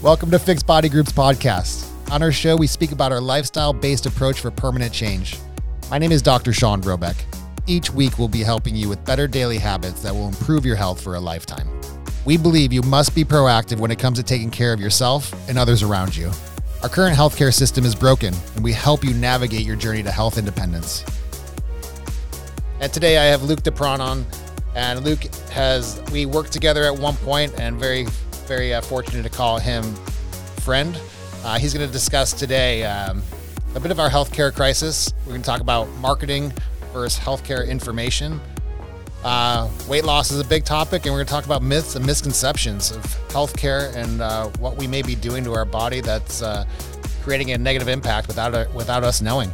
Welcome to Fixed Body Group's podcast. On our show, we speak about our lifestyle based approach for permanent change. My name is Dr. Sean Robek. Each week, we'll be helping you with better daily habits that will improve your health for a lifetime. We believe you must be proactive when it comes to taking care of yourself and others around you. Our current healthcare system is broken, and we help you navigate your journey to health independence. And today I have Luke DePron on, and Luke has we worked together at one point, and very, very uh, fortunate to call him friend. Uh, he's going to discuss today um, a bit of our healthcare crisis. We're going to talk about marketing versus healthcare information. Uh, weight loss is a big topic, and we're going to talk about myths and misconceptions of healthcare and uh, what we may be doing to our body that's uh, creating a negative impact without a, without us knowing.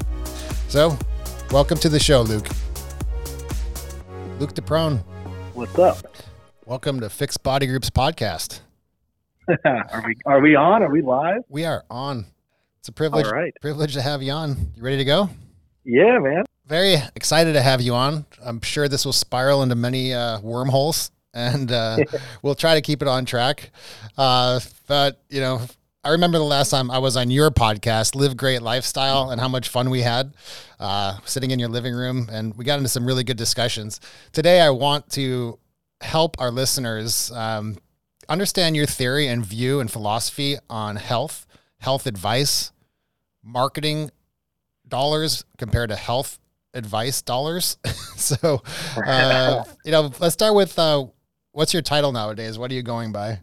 So, welcome to the show, Luke. Luke DePron. What's up? Welcome to Fixed Body Group's podcast. are we are we on? Are we live? We are on. It's a privilege. Right. Privilege to have you on. You ready to go? Yeah, man. Very excited to have you on. I'm sure this will spiral into many uh, wormholes, and uh, we'll try to keep it on track. Uh, but you know, I remember the last time I was on your podcast, Live Great Lifestyle, and how much fun we had uh, sitting in your living room, and we got into some really good discussions. Today, I want to help our listeners um, understand your theory and view and philosophy on health, health advice, marketing dollars compared to health advice dollars. so, uh, you know, let's start with uh, what's your title nowadays? What are you going by?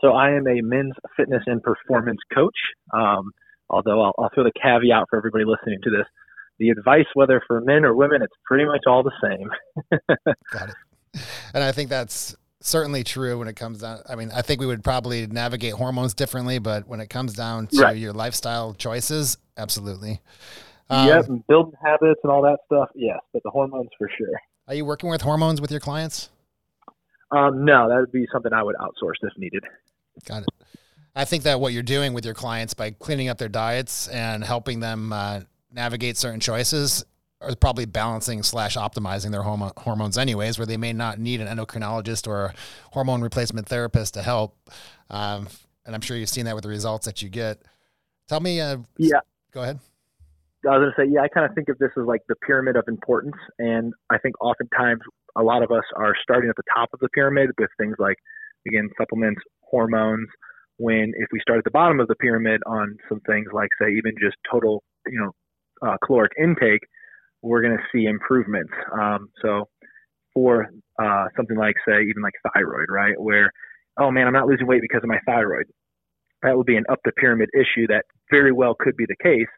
So I am a men's fitness and performance coach. Um, although I'll, I'll throw the caveat for everybody listening to this: the advice, whether for men or women, it's pretty much all the same. Got it. And I think that's certainly true when it comes down. I mean, I think we would probably navigate hormones differently, but when it comes down to Right. your lifestyle choices, absolutely. yep, Um, and building habits and all that stuff. Yes, but the hormones for sure. Are you working with hormones with your clients? Um, no, that would be something I would outsource if needed. Got it. I think that what you're doing with your clients by cleaning up their diets and helping them uh, navigate certain choices are probably balancing slash optimizing their homo- hormones anyways, where they may not need an endocrinologist or a hormone replacement therapist to help. Um, and I'm sure you've seen that with the results that you get. Tell me, uh, Yeah. go ahead. I was going to say, yeah, I kind of think of this as like the pyramid of importance. And I think oftentimes a lot of us are starting at the top of the pyramid with things like, again, supplements, hormones. When if we start at the bottom of the pyramid on some things like, say, even just total, you know, uh, caloric intake, we're going to see improvements. Um, so for uh, something like, say, even like thyroid, right? Where, oh man, I'm not losing weight because of my thyroid. That would be an up the pyramid issue that very well could be the case.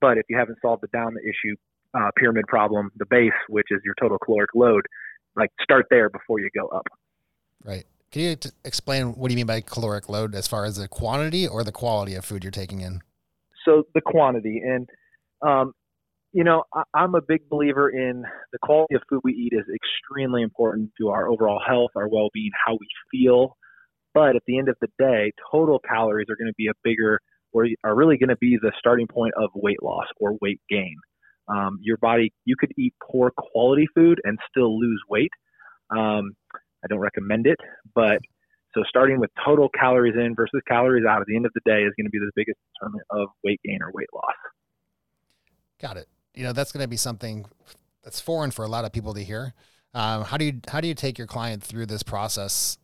But if you haven't solved the down the issue uh, pyramid problem, the base, which is your total caloric load, like start there before you go up. Right. Can you t- explain what do you mean by caloric load as far as the quantity or the quality of food you're taking in? So the quantity, and um, you know, I, I'm a big believer in the quality of food we eat is extremely important to our overall health, our well-being, how we feel. But at the end of the day, total calories are going to be a bigger, or are really going to be the starting point of weight loss or weight gain. Um, your body, you could eat poor quality food and still lose weight. Um, I don't recommend it, but so starting with total calories in versus calories out at the end of the day is going to be the biggest determinant of weight gain or weight loss. Got it. You know, that's going to be something that's foreign for a lot of people to hear. Um, how do you how do you take your client through this process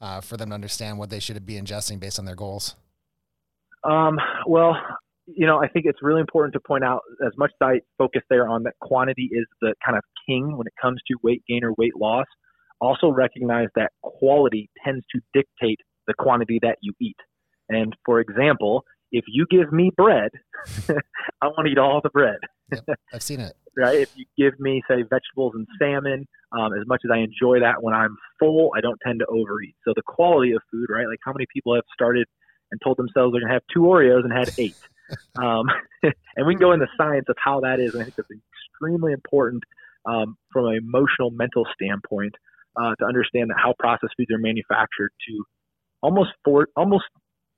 uh, for them to understand what they should be ingesting based on their goals? Um, well, you know, I think it's really important to point out as much as I focus there on that quantity is the kind of king when it comes to weight gain or weight loss. Also recognize that quality tends to dictate the quantity that you eat. And for example, if you give me bread, I want to eat all the bread. Yep, I've seen it. right? If you give me, say, vegetables and salmon, um, as much as I enjoy that when I'm full, I don't tend to overeat. So the quality of food, right? Like how many people have started and told themselves they're going to have two Oreos and had eight? um, and we can go into science of how that is. And I think that's extremely important um, from an emotional, mental standpoint uh, to understand that how processed foods are manufactured to almost for almost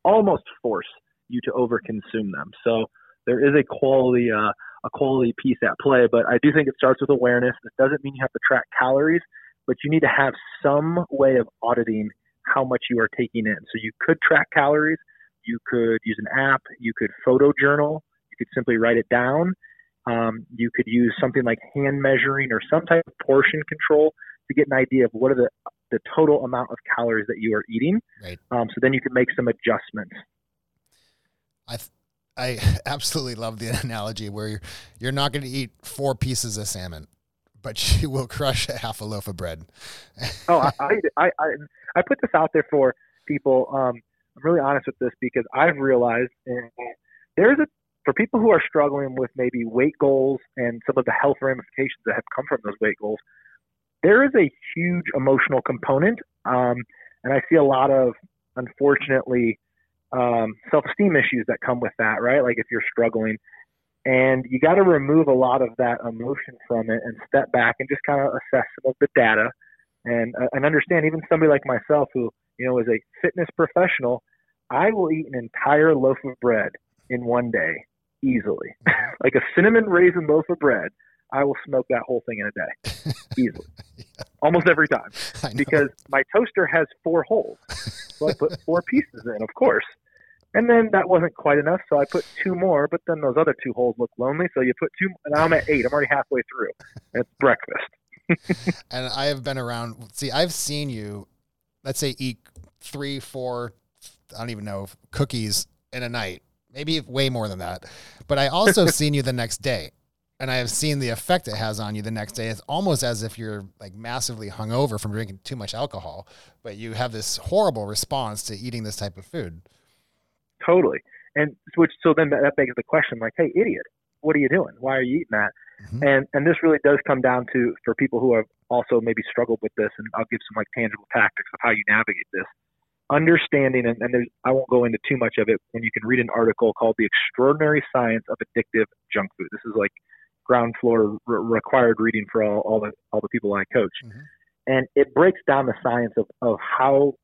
almost force you to overconsume them. So there is a quality uh, a quality piece at play, but I do think it starts with awareness. It doesn't mean you have to track calories, but you need to have some way of auditing how much you are taking in. So you could track calories, you could use an app, you could photo journal, you could simply write it down. Um, you could use something like hand measuring or some type of portion control to get an idea of what are the the total amount of calories that you are eating. Right. Um, so then you can make some adjustments. I th- I absolutely love the analogy where you're, you're not going to eat four pieces of salmon, but you will crush a half a loaf of bread. oh, I, I, I, I put this out there for people. Um, I'm really honest with this because I've realized there's a for people who are struggling with maybe weight goals and some of the health ramifications that have come from those weight goals, there is a huge emotional component. Um, and I see a lot of, unfortunately, um, self esteem issues that come with that, right? Like if you're struggling. And you got to remove a lot of that emotion from it and step back and just kind of assess some of the data and, uh, and understand even somebody like myself who, you know, is a fitness professional, I will eat an entire loaf of bread in one day easily. like a cinnamon raisin loaf of bread, I will smoke that whole thing in a day easily. yeah. Almost every time. Because my toaster has four holes. So I put four pieces in, of course. And then that wasn't quite enough, so I put two more, but then those other two holes look lonely, so you put two, and I'm at eight. I'm already halfway through. And it's breakfast. and I have been around, see, I've seen you, let's say, eat three, four, I don't even know, cookies in a night maybe way more than that. But I also seen you the next day, and I have seen the effect it has on you the next day. It's almost as if you're like massively hungover from drinking too much alcohol, but you have this horrible response to eating this type of food. Totally, and which so then that begs the question, like, hey, idiot, what are you doing? Why are you eating that? Mm-hmm. And and this really does come down to for people who have also maybe struggled with this, and I'll give some like tangible tactics of how you navigate this understanding, and, and I won't go into too much of it, and you can read an article called The Extraordinary Science of Addictive Junk Food. This is like ground floor re- required reading for all, all, the, all the people I coach. Mm-hmm. And it breaks down the science of, of how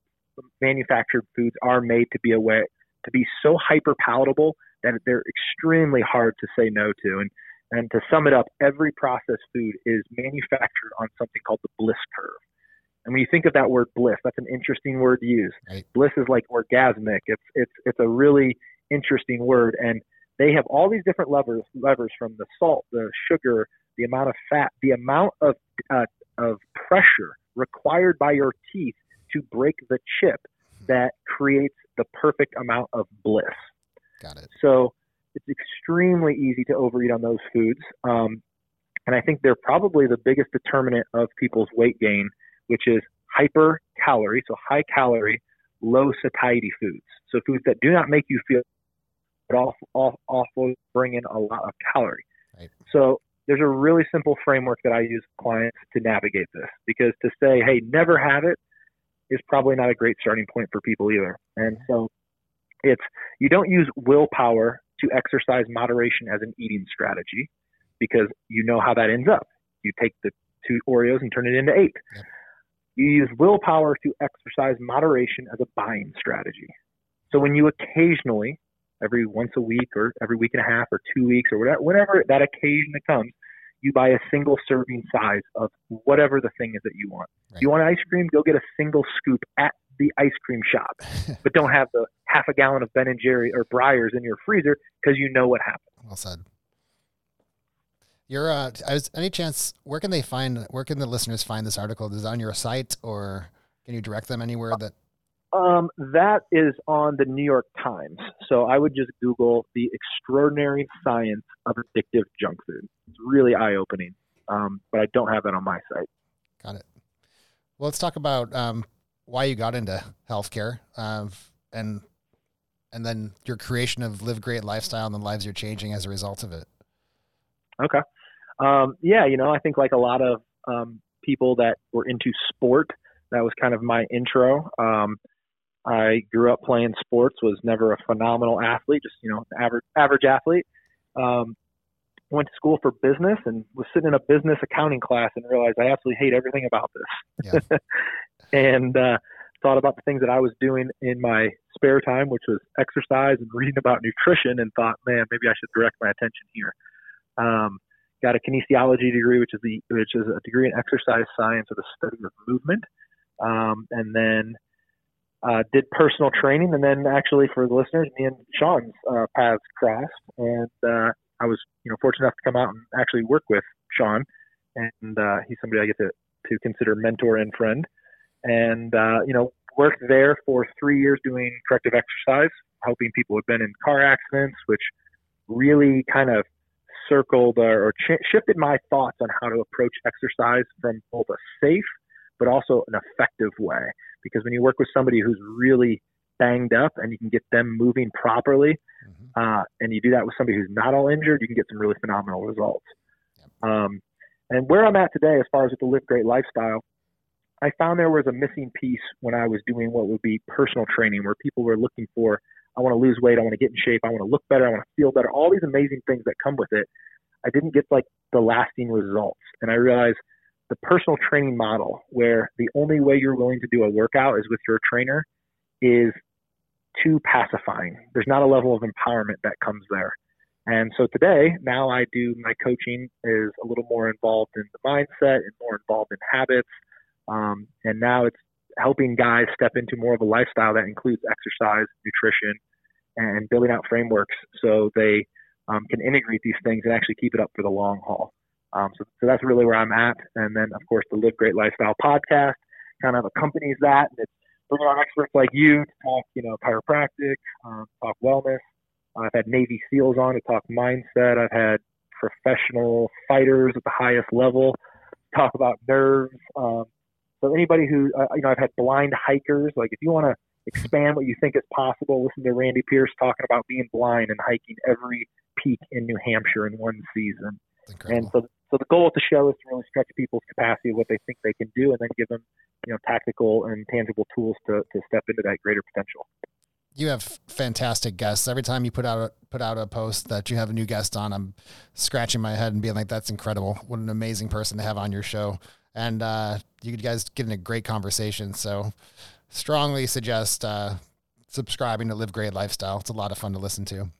manufactured foods are made to be a way, to be so hyper palatable that they're extremely hard to say no to. And, and to sum it up, every processed food is manufactured on something called the bliss curve. And when you think of that word bliss, that's an interesting word to use. Right. Bliss is like orgasmic. It's it's it's a really interesting word, and they have all these different levers levers from the salt, the sugar, the amount of fat, the amount of uh, of pressure required by your teeth to break the chip that creates the perfect amount of bliss. Got it. So it's extremely easy to overeat on those foods, um, and I think they're probably the biggest determinant of people's weight gain which is hyper calorie, so high calorie, low satiety foods. So foods that do not make you feel, but also, also bring in a lot of calorie. Right. So there's a really simple framework that I use with clients to navigate this because to say, hey, never have it is probably not a great starting point for people either. And so it's you don't use willpower to exercise moderation as an eating strategy because you know how that ends up. You take the two Oreos and turn it into eight. Yep. You use willpower to exercise moderation as a buying strategy. So when you occasionally, every once a week or every week and a half or two weeks or whatever, whenever that occasion that comes, you buy a single serving size of whatever the thing is that you want. Right. You want ice cream? Go get a single scoop at the ice cream shop, but don't have the half a gallon of Ben and Jerry or Breyers in your freezer because you know what happened. Well said. Your uh, was, any chance where can they find where can the listeners find this article? Is it on your site or can you direct them anywhere that? Um, that is on the New York Times. So I would just Google the extraordinary science of addictive junk food. It's really eye opening. Um, but I don't have that on my site. Got it. Well, let's talk about um, why you got into healthcare uh, and and then your creation of live great lifestyle and the lives you're changing as a result of it. Okay um, yeah, you know, I think like a lot of um, people that were into sport, that was kind of my intro. Um, I grew up playing sports, was never a phenomenal athlete, just you know, average average athlete. Um, went to school for business and was sitting in a business accounting class and realized I absolutely hate everything about this. Yeah. and uh, thought about the things that I was doing in my spare time, which was exercise and reading about nutrition, and thought, man, maybe I should direct my attention here. Um, got a kinesiology degree, which is the which is a degree in exercise science or the study of movement, um, and then uh, did personal training, and then actually for the listeners, me and Sean's uh, paths crossed, and uh, I was you know fortunate enough to come out and actually work with Sean, and uh, he's somebody I get to to consider mentor and friend, and uh, you know worked there for three years doing corrective exercise, helping people who've been in car accidents, which really kind of circled or, or ch- shifted my thoughts on how to approach exercise from both a safe but also an effective way. Because when you work with somebody who's really banged up and you can get them moving properly, mm-hmm. uh, and you do that with somebody who's not all injured, you can get some really phenomenal results. Yep. Um, and where I'm at today, as far as with the Live Great lifestyle, I found there was a missing piece when I was doing what would be personal training, where people were looking for, I want to lose weight, I want to get in shape, I want to look better, I want to feel better, all these amazing things that come with it. I didn't get like the lasting results. And I realized the personal training model, where the only way you're willing to do a workout is with your trainer, is too pacifying. There's not a level of empowerment that comes there. And so today, now I do my coaching is a little more involved in the mindset and more involved in habits. Um, and now it's helping guys step into more of a lifestyle that includes exercise, nutrition, and building out frameworks so they um, can integrate these things and actually keep it up for the long haul. Um, so, so that's really where I'm at. And then, of course, the Live Great Lifestyle podcast kind of accompanies that. And it's bringing on experts like you to talk, you know, chiropractic, um, talk wellness. I've had Navy SEALs on to talk mindset. I've had professional fighters at the highest level talk about nerves. Um, so anybody who, uh, you know, I've had blind hikers. Like if you want to expand what you think is possible, listen to Randy Pierce talking about being blind and hiking every peak in New Hampshire in one season. And so so the goal of the show is to really stretch people's capacity of what they think they can do, and then give them, you know, tactical and tangible tools to to step into that greater potential. You have fantastic guests. Every time you put out a, put out a post that you have a new guest on, I'm scratching my head and being like, "That's incredible! What an amazing person to have on your show!" And uh, you guys get in a great conversation. So, strongly suggest uh, subscribing to Live Great Lifestyle. It's a lot of fun to listen to.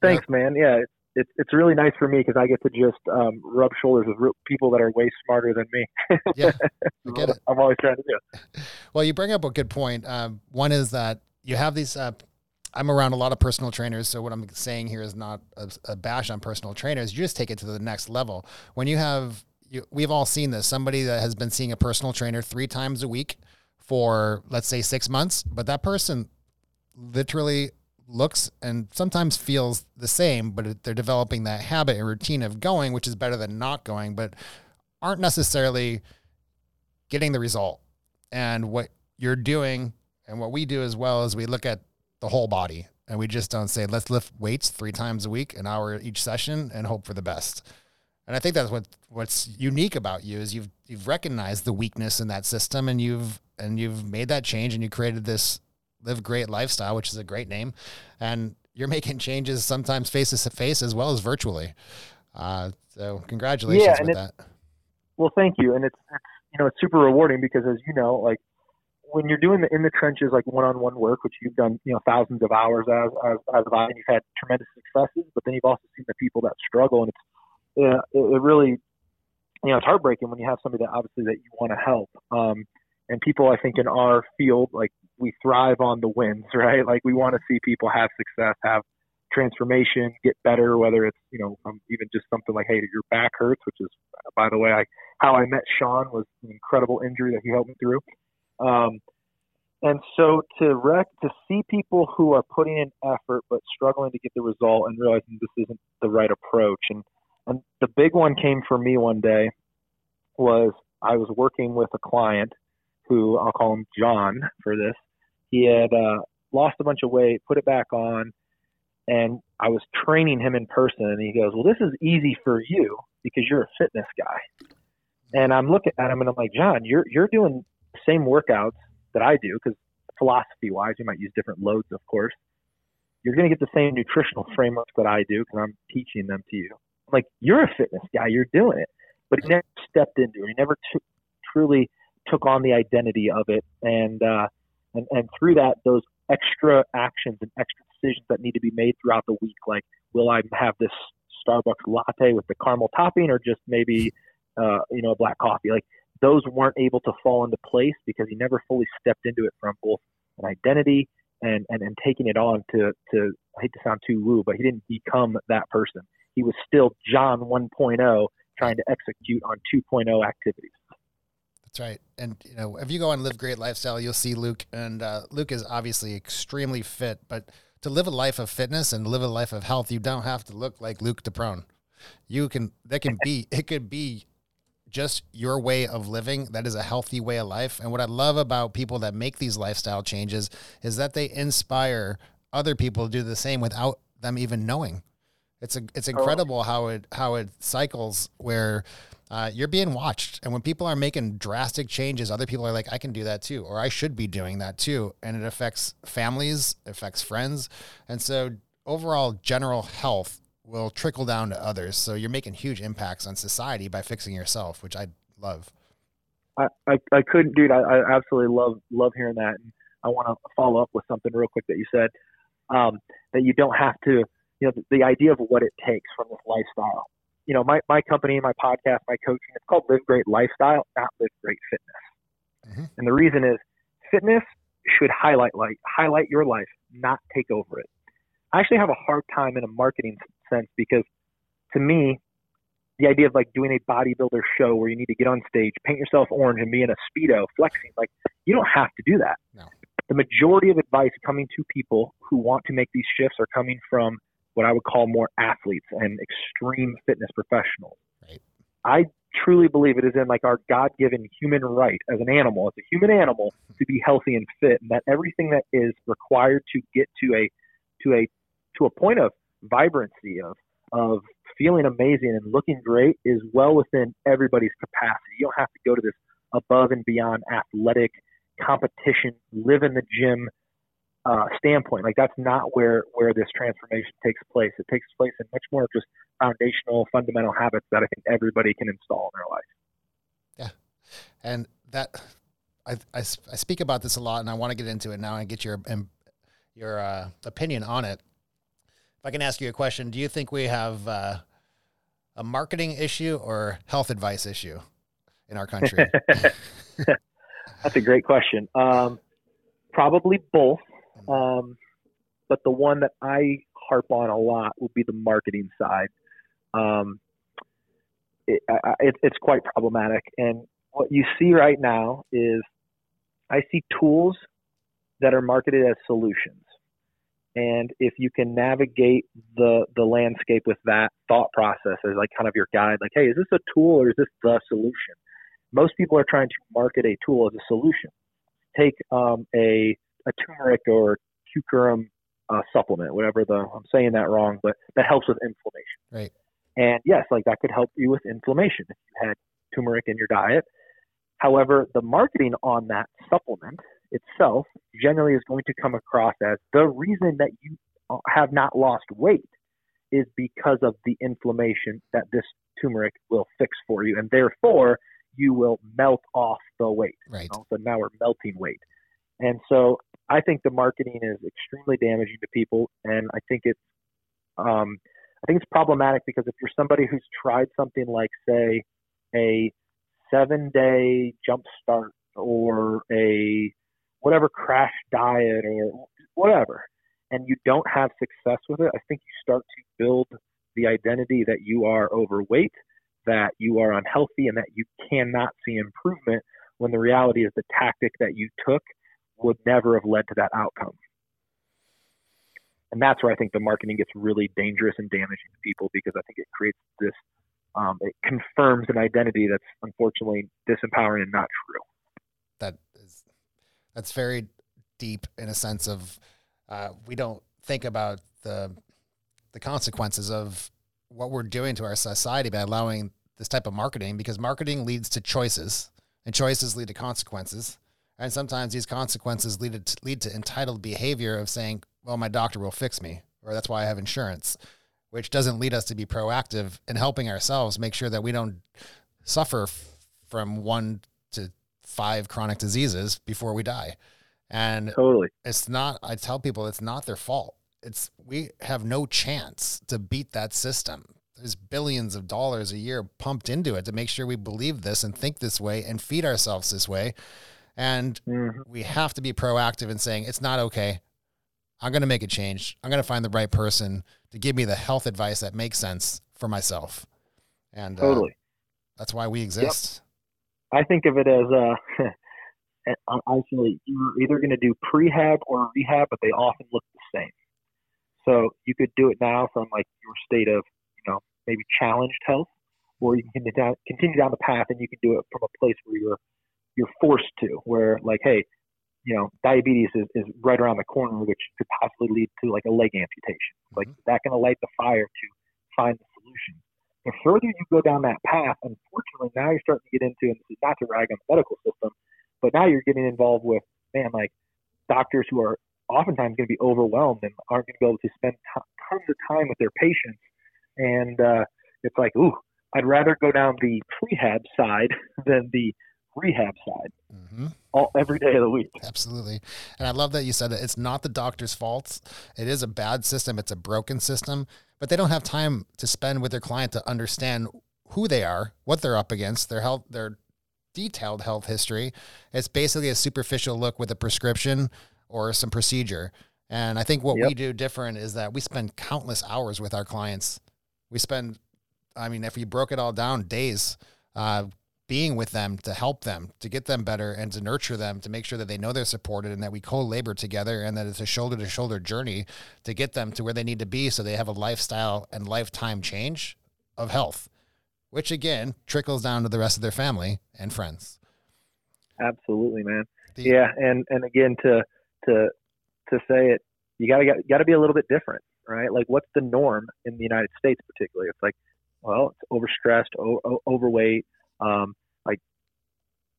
Thanks, man. Yeah, it's it's really nice for me because I get to just um, rub shoulders with people that are way smarter than me. yeah, I get it. I'm always trying to do. Well, you bring up a good point. Um, one is that you have these. Uh, I'm around a lot of personal trainers, so what I'm saying here is not a, a, bash on personal trainers. You just take it to the next level. When you have, you, we've all seen this. Somebody that has been seeing a personal trainer three times a week for, let's say, six months, but that person literally looks and sometimes feels the same, but they're developing that habit and routine of going, which is better than not going, but aren't necessarily getting the result. And what you're doing and what we do as well is we look at the whole body and we just don't say, let's lift weights three times a week, an hour each session, and hope for the best. And I think that's what what's unique about you is you've you've recognized the weakness in that system and you've and you've made that change and you created this live great lifestyle, which is a great name, and you're making changes sometimes face to face as well as virtually. Uh, so congratulations yeah, with that. Well, thank you, and it's, it's you know it's super rewarding because as you know, like when you're doing the in the trenches like one-on-one work, which you've done you know thousands of hours as as, as I, and you've had tremendous successes, but then you've also seen the people that struggle, and it's yeah, it, it really you know it's heartbreaking when you have somebody that obviously that you want to help. Um, and people I think in our field like we thrive on the wins, right? Like we want to see people have success, have transformation, get better, whether it's, you know, um, even just something like, hey, your back hurts, which is, by the way, I, how I met Sean was an incredible injury that he helped me through. Um, and so to rec to see people who are putting in effort but struggling to get the result and realizing this isn't the right approach. And and the big one came for me one day was I was working with a client who I'll call him John for this. He had uh, lost a bunch of weight, put it back on, and I was training him in person. And he goes, "Well, this is easy for you because you're a fitness guy." And I'm looking at him and I'm like, "John, you're you're doing the same workouts that I do because philosophy wise, you might use different loads, of course. You're going to get the same nutritional framework that I do because I'm teaching them to you. I'm like, you're a fitness guy, you're doing it, but he never stepped into it. He never t- truly took on the identity of it, and uh, and and through that, those extra actions and extra decisions that need to be made throughout the week, like will I have this Starbucks latte with the caramel topping, or just maybe uh, you know a black coffee, like those weren't able to fall into place because he never fully stepped into it from both an identity and, and, and taking it on to, to, I hate to sound too woo, but he didn't become that person. He was still John 1.0 trying to execute on 2.0 activities. That's right. And you know, if you go on Live Great Lifestyle, you'll see Luke, and uh, Luke is obviously extremely fit. But to live a life of fitness and live a life of health, you don't have to look like Luke DePron. You can. That can be. It could be just your way of living that is a healthy way of life. And what I love about people that make these lifestyle changes is that they inspire other people to do the same without them even knowing. It's a, it's incredible how it how it cycles where uh, you're being watched, and when people are making drastic changes, other people are like, "I can do that too," or "I should be doing that too," and it affects families, affects friends, and so overall general health will trickle down to others. So you're making huge impacts on society by fixing yourself, which I love. I, I, I couldn't, dude. I, I absolutely love love hearing that. And I want to follow up with something real quick that you said um, that you don't have to, you know, the, the idea of what it takes from this lifestyle. You know, my, my company, my podcast, my coaching, it's called Live Great Lifestyle, not Live Great Fitness. Mm-hmm. And the reason is fitness should highlight like highlight your life, not take over it. I actually have a hard time in a marketing sense because to me, the idea of like doing a bodybuilder show where you need to get on stage, paint yourself orange, and be in a speedo flexing, like you don't have to do that. No. The majority of advice coming to people who want to make these shifts are coming from what I would call more athletes and extreme fitness professionals. Right. I truly believe it is in like our God-given human right as an animal, as a human animal, to be healthy and fit, and that everything that is required to get to a to a to a point of vibrancy of of feeling amazing and looking great is well within everybody's capacity. You don't have to go to this above and beyond athletic competition, live in the gym uh, standpoint. Like that's not where where this transformation takes place. It takes place in much more just foundational, fundamental habits that I think everybody can install in their life. Yeah, and that I, I, I speak about this a lot, and I want to get into it now and get your your uh, opinion on it. If I can ask you a question, do you think we have uh, a marketing issue or health advice issue in our country? That's a great question. Um, probably both. Um, but the one that I harp on a lot will be the marketing side. Um, it, it, it's quite problematic. And what you see right now is I see tools that are marketed as solutions and if you can navigate the the landscape with that thought process as like kind of your guide like hey is this a tool or is this the solution most people are trying to market a tool as a solution take um, a a turmeric or curcumin uh, supplement whatever the i'm saying that wrong but that helps with inflammation right and yes like that could help you with inflammation if you had turmeric in your diet however the marketing on that supplement itself generally is going to come across as the reason that you have not lost weight is because of the inflammation that this turmeric will fix for you, and therefore you will melt off the weight. Right. So now we're melting weight, and so I think the marketing is extremely damaging to people, and I think it's um, I think it's problematic because if you're somebody who's tried something like, say, a seven day jump start or a whatever crash diet or whatever, and you don't have success with it, I think you start to build the identity that you are overweight, that you are unhealthy, and that you cannot see improvement when the reality is the tactic that you took would never have led to that outcome. And that's where I think the marketing gets really dangerous and damaging to people because I think it creates this, um, it confirms an identity that's unfortunately disempowering and not true. That is, that's very deep in a sense of uh, we don't think about the the consequences of what we're doing to our society by allowing this type of marketing because marketing leads to choices and choices lead to consequences and sometimes these consequences lead to, lead to entitled behavior of saying well my doctor will fix me or that's why i have insurance which doesn't lead us to be proactive in helping ourselves make sure that we don't suffer from one to five chronic diseases before we die. And totally, it's not. I tell people it's not their fault. It's we have no chance to beat that system. There's billions of dollars a year pumped into it to make sure we believe this and think this way and feed ourselves this way. And mm-hmm. we have to be proactive in saying it's not okay. I'm going to make a change. I'm going to find the right person to give me the health advice that makes sense for myself. And uh, totally. Uh, that's why we exist. Yep. I think of it as uh, I actually you're either going to do prehab or rehab, but they often look the same. So you could do it now from like your state of, you know, maybe challenged health, or you can continue down, continue down the path and you can do it from a place where you're you're forced to, where like, hey, you know, diabetes is, is right around the corner, which could possibly lead to like a leg amputation. Mm-hmm. Like that going to light the fire to find the solution. The further you go down that path, unfortunately, now you're starting to get into, and this is not to rag on the medical system, but now you're getting involved with, man, like doctors who are oftentimes going to be overwhelmed and aren't going to be able to spend t- tons of time with their patients. And uh, it's like, ooh, I'd rather go down the prehab side than the rehab side mm-hmm. all every day of the week. Absolutely. And I love that you said that it's not the doctor's fault. It is a bad system. It's a broken system, but they don't have time to spend with their client to understand who they are, what they're up against, their health, their detailed health history. It's basically a superficial look with a prescription or some procedure. And I think what yep. we do different is that we spend countless hours with our clients. We spend, I mean, if you broke it all down, days uh, being with them to help them, to get them better, and to nurture them, to make sure that they know they're supported and that we co labor together and that it's a shoulder to shoulder journey to get them to where they need to be so they have a lifestyle and lifetime change of health which again trickles down to the rest of their family and friends. Absolutely, man. The, yeah, and and again to to to say it, you gotta got to be a little bit different, right? Like, what's the norm in the United States, particularly? It's like, well, it's overstressed, o- overweight. Um, like,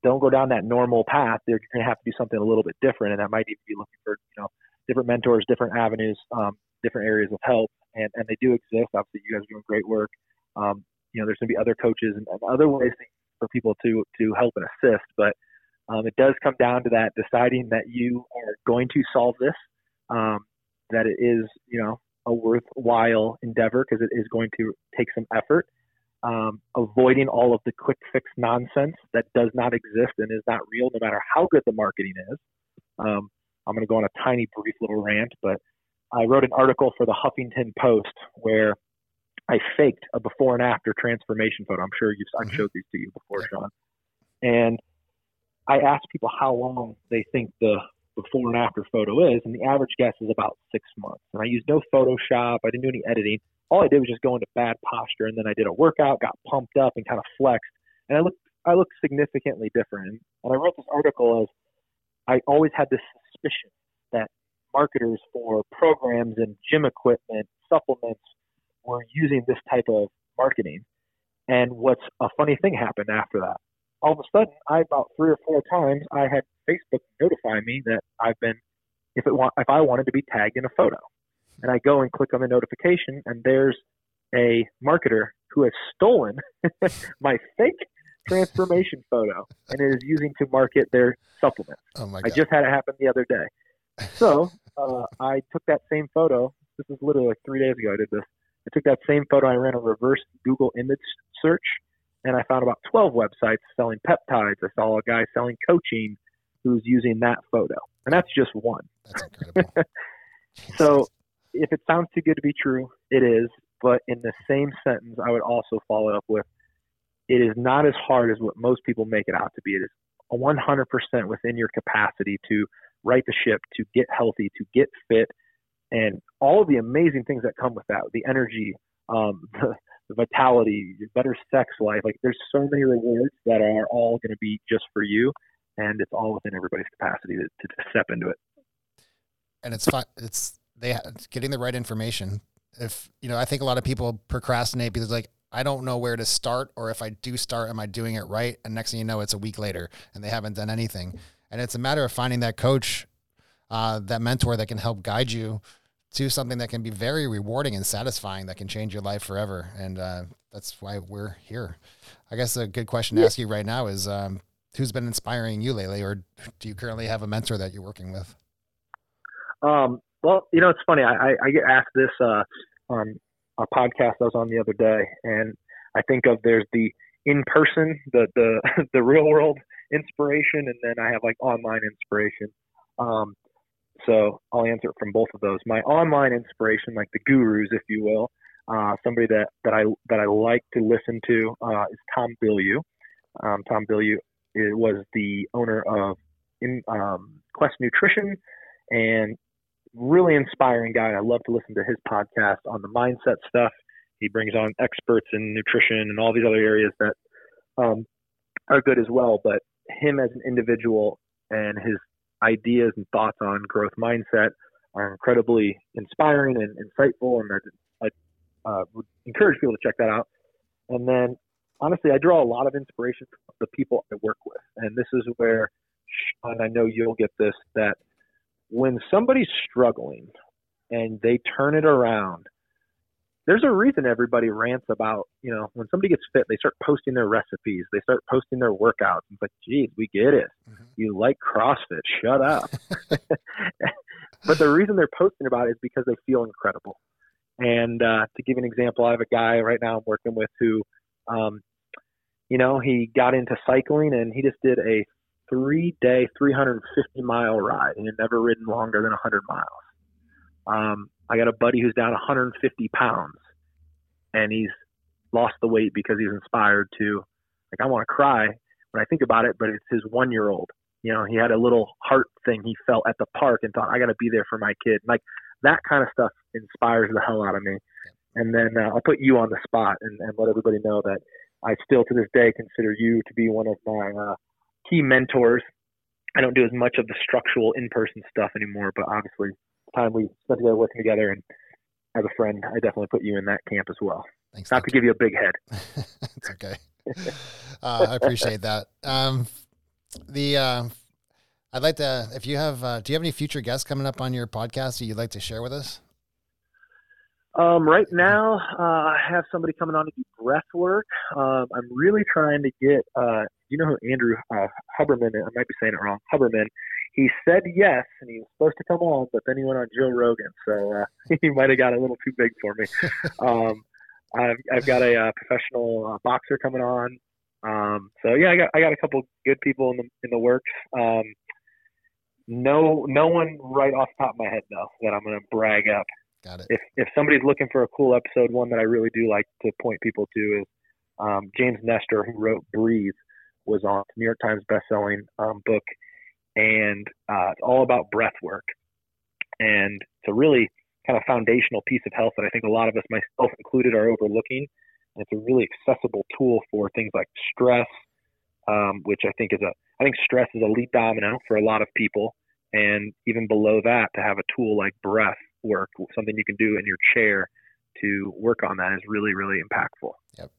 don't go down that normal path. You're going to have to do something a little bit different, and that might even be looking for you know different mentors, different avenues, um, different areas of help, and and they do exist. Obviously, you guys are doing great work. Um, you know, there's going to be other coaches and, and other ways for people to to help and assist. But um, it does come down to that deciding that you are going to solve this, um, that it is you know a worthwhile endeavor because it is going to take some effort. Um, avoiding all of the quick fix nonsense that does not exist and is not real, no matter how good the marketing is. Um, I'm going to go on a tiny, brief little rant, but I wrote an article for the Huffington Post where I faked a before and after transformation photo. I'm sure you've I've mm-hmm. showed these to you before, Sean. And I asked people how long they think the before and after photo is, and the average guess is about six months. And I used no Photoshop. I didn't do any editing. All I did was just go into bad posture, and then I did a workout, got pumped up, and kind of flexed, and I looked I looked significantly different. And I wrote this article as I always had this suspicion that marketers for programs and gym equipment, supplements, were using this type of marketing. And what's a funny thing happened after that? All of a sudden, I about three or four times I had Facebook notify me that I've been, if it want, if I wanted to be tagged in a photo, and I go and click on the notification, and there's a marketer who has stolen my fake transformation photo and is using to market their supplement. Oh my God. I just had it happen the other day. So uh, I took that same photo. This is literally like three days ago. I did this. I took that same photo, I ran a reverse Google image search, and I found about 12 websites selling peptides. I saw a guy selling coaching who's using that photo, and that's just one. That's incredible. so if it sounds too good to be true, it is. But in the same sentence, I would also follow up with it is not as hard as what most people make it out to be. It is 100% within your capacity to right the ship, to get healthy, to get fit, and all of the amazing things that come with that the energy um, the, the vitality better sex life like there's so many rewards that are all going to be just for you and it's all within everybody's capacity to, to, step into it and it's it's they getting the right information if you know i think a lot of people procrastinate because like I don't know where to start, or if I do start, am I doing it right? And next thing you know, it's a week later and they haven't done anything. And it's a matter of finding that coach uh, that mentor that can help guide you to something that can be very rewarding and satisfying that can change your life forever. And uh, that's why we're here. I guess a good question to ask you right now is um, who's been inspiring you lately, or do you currently have a mentor that you're working with? Um, well, you know, it's funny. I, I, I get asked this uh, on a podcast I was on the other day, and I think of there's the in person, the the the real world, inspiration, and then I have like online inspiration. Um, so I'll answer it from both of those. My online inspiration, like the gurus, if you will, uh, somebody that, that I that I like to listen to uh, is Tom Bilyeu. Um, Tom Bilyeu was the owner of in, um, Quest Nutrition and really inspiring guy. I love to listen to his podcast on the mindset stuff. He brings on experts in nutrition and all these other areas that um, are good as well. But him as an individual and his ideas and thoughts on growth mindset are incredibly inspiring and insightful, and I, uh, would encourage people to check that out. And then, honestly, I draw a lot of inspiration from the people I work with, and this is where, and I know you'll get this, that when somebody's struggling and they turn it around there's a reason everybody rants about, you know, when somebody gets fit, they start posting their recipes, they start posting their workouts. It's like, geez, we get it. Mm-hmm. You like CrossFit, shut up. but the reason they're posting about it is because they feel incredible. And uh, to give an example, I have a guy right now I'm working with who, um, you know, he got into cycling and he just did a three day, 350 mile ride. He had never ridden longer than 100 miles. Um, I got a buddy who's down 150 pounds, and he's lost the weight because he's inspired to. Like I want to cry when I think about it, but it's his one year old. You know, he had a little heart thing he felt at the park and thought, I got to be there for my kid. Like that kind of stuff inspires the hell out of me. And then uh, I'll put you on the spot and, and let everybody know that I still to this day consider you to be one of my uh, key mentors. I don't do as much of the structural in person stuff anymore, but obviously time we spent together working together and as a friend, I definitely put you in that camp as well. Thanks. Not to give you a big head. it's okay. uh, I appreciate that. Um, the uh, I'd like to if you have uh, do you have any future guests coming up on your podcast that you'd like to share with us? Um, right now, uh, I have somebody coming on to do breath work. Um, I'm really trying to get, uh, you know who Andrew uh, Huberman, I might be saying it wrong, Huberman he said yes, and he was supposed to come on, but then he went on Joe Rogan, so uh, he might have got a little too big for me. um, I've, I've got a uh, professional uh, boxer coming on, um, so yeah, I got I got a couple good people in the in the works. Um, no, no one right off the top of my head though that I'm going to brag up. Got it. If if somebody's looking for a cool episode, one that I really do like to point people to is um, James Nestor, who wrote Breathe, was on New York Times best-selling um, book and uh, it's all about breath work. And it's a really kind of foundational piece of health that I think a lot of us, myself included, are overlooking. And it's a really accessible tool for things like stress, um, which I think is a I think stress is a lead domino for a lot of people. And even below that, to have a tool like breath work, something you can do in your chair to work on that is really, really impactful. Yep.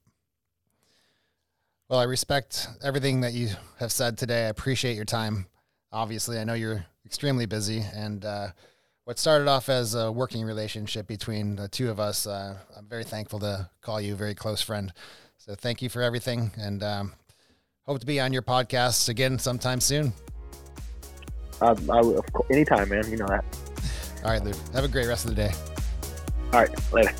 Well, I respect everything that you have said today. I appreciate your time obviously, I know you're extremely busy, and uh, what started off as a working relationship between the two of us, uh, I'm very thankful to call you a very close friend. So thank you for everything, and um, hope to be on your podcast again sometime soon. Um, I, anytime, man. You know that. All right, Lou. Have a great rest of the day. All right, later.